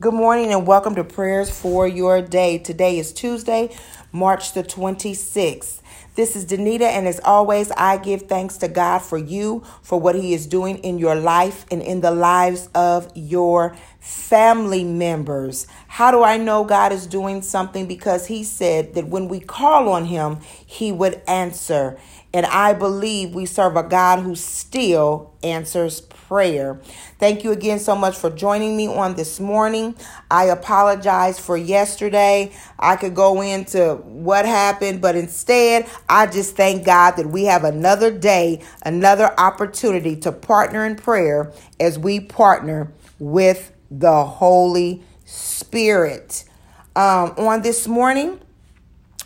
Good morning and welcome to prayers for your day. Today is Tuesday, March the 26th. This is Danita, and as always, I give thanks to God for you, for what He is doing in your life and in the lives of your family members. How do I know God is doing something? Because He said that when we call on Him, He would answer. And I believe we serve a God who still answers prayer. Thank you again so much for joining me on this morning. I apologize for yesterday. I could go into what happened, but instead, I just thank God that we have another day, another opportunity to partner in prayer as we partner with the Holy Spirit. Um, on this morning,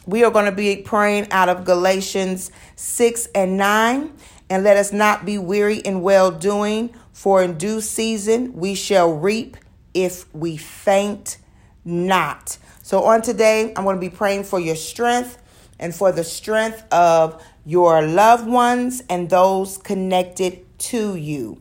we are going to be praying out of Galatians 6 and 9. And let us not be weary in well doing, for in due season we shall reap if we faint not. So, on today, I'm going to be praying for your strength and for the strength of your loved ones and those connected to you.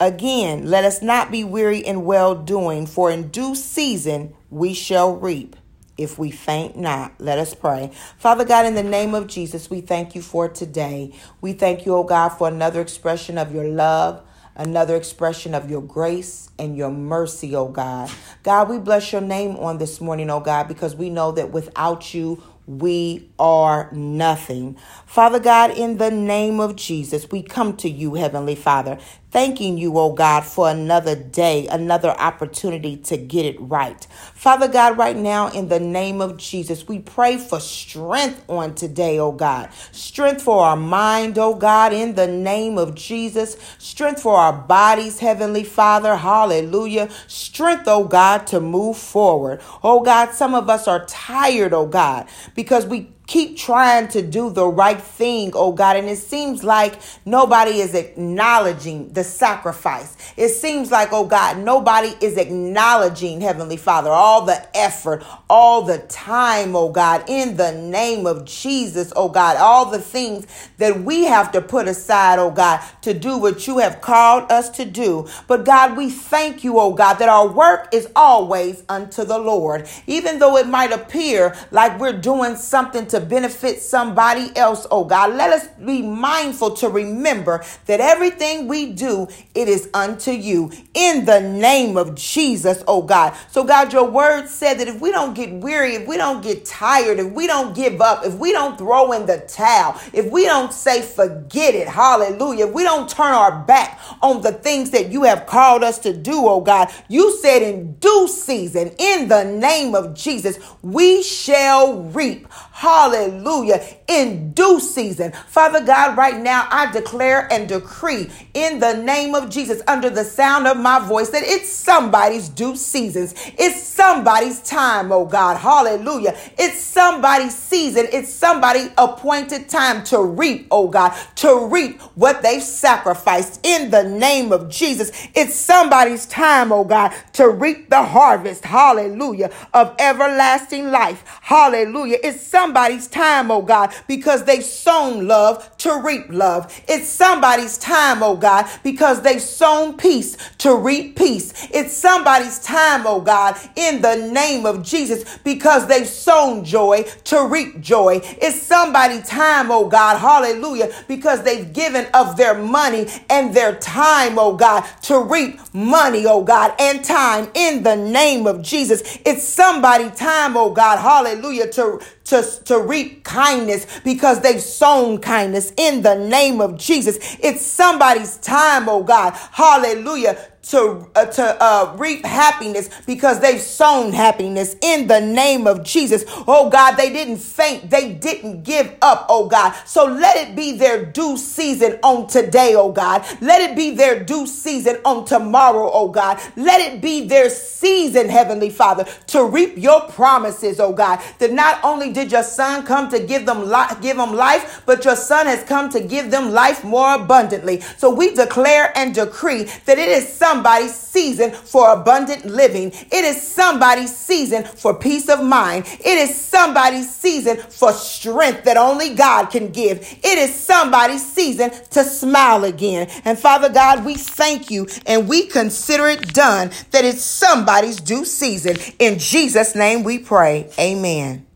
Again, let us not be weary in well doing, for in due season we shall reap if we faint not. Let us pray. Father God, in the name of Jesus, we thank you for today. We thank you, oh God, for another expression of your love. Another expression of your grace and your mercy, oh God. God, we bless your name on this morning, oh God, because we know that without you, we are nothing. Father God, in the name of Jesus, we come to you, Heavenly Father, thanking you, oh God, for another day, another opportunity to get it right. Father God, right now, in the name of Jesus, we pray for strength on today, oh God. Strength for our mind, oh God, in the name of Jesus. Strength for our bodies, Heavenly Father. Hallelujah. Strength, oh God, to move forward. Oh God, some of us are tired, oh God, because we keep trying to do the right thing, oh God. And it seems like nobody is acknowledging the sacrifice. It seems like, oh God, nobody is acknowledging, Heavenly Father, all the effort, all the time, oh God, in the name of Jesus, oh God, all the things that we have to put aside, oh God, to do what you have called us to do. But God, we thank you, oh God, that our work is always unto the Lord. Even though it might appear like we're doing something to benefit somebody else, oh God. Let us be mindful to remember that everything we do, it is unto you in the name of Jesus, oh God. So, God, your word said that if we don't get weary, if we don't get tired, if we don't give up, if we don't throw in the towel, if we don't say forget it, hallelujah, if we don't turn our back on the things that you have called us to do, oh God, you said in due season, in the name of Jesus, we shall reap. Hallelujah. In due season. Father God, right now I declare and decree in the name of Jesus under the sound of my voice that it's somebody's due seasons. It's somebody's time, oh God. Hallelujah. It's somebody's season. It's somebody appointed time to reap, oh God, to reap what they've sacrificed in the name of Jesus. It's somebody's time, oh God, to reap the harvest. Hallelujah. Of everlasting life. Hallelujah. It's somebody's time, oh God, because they've sown love to reap love. It's somebody's time, oh God, because they've sown peace to reap peace. It's somebody's time, oh God, in the name of Jesus, because they've sown joy to reap joy. It's somebody's time, oh God, hallelujah, because they've given of their money and their time, oh God, to reap money, oh God, and time in the name of Jesus. It's somebody's time, oh God, hallelujah, to to, to reap kindness because they've sown kindness in the name of Jesus. It's somebody's time, oh God. Hallelujah to uh, to uh, reap happiness because they've sown happiness in the name of Jesus. Oh God, they didn't faint, they didn't give up. Oh God, so let it be their due season on today. Oh God, let it be their due season on tomorrow. Oh God, let it be their season, Heavenly Father, to reap your promises. Oh God, that not only did your Son come to give them life, give them life, but your Son has come to give them life more abundantly. So we declare and decree that it is some somebody's season for abundant living. It is somebody's season for peace of mind. It is somebody's season for strength that only God can give. It is somebody's season to smile again. And Father God, we thank you and we consider it done that it's somebody's due season. In Jesus' name we pray. Amen.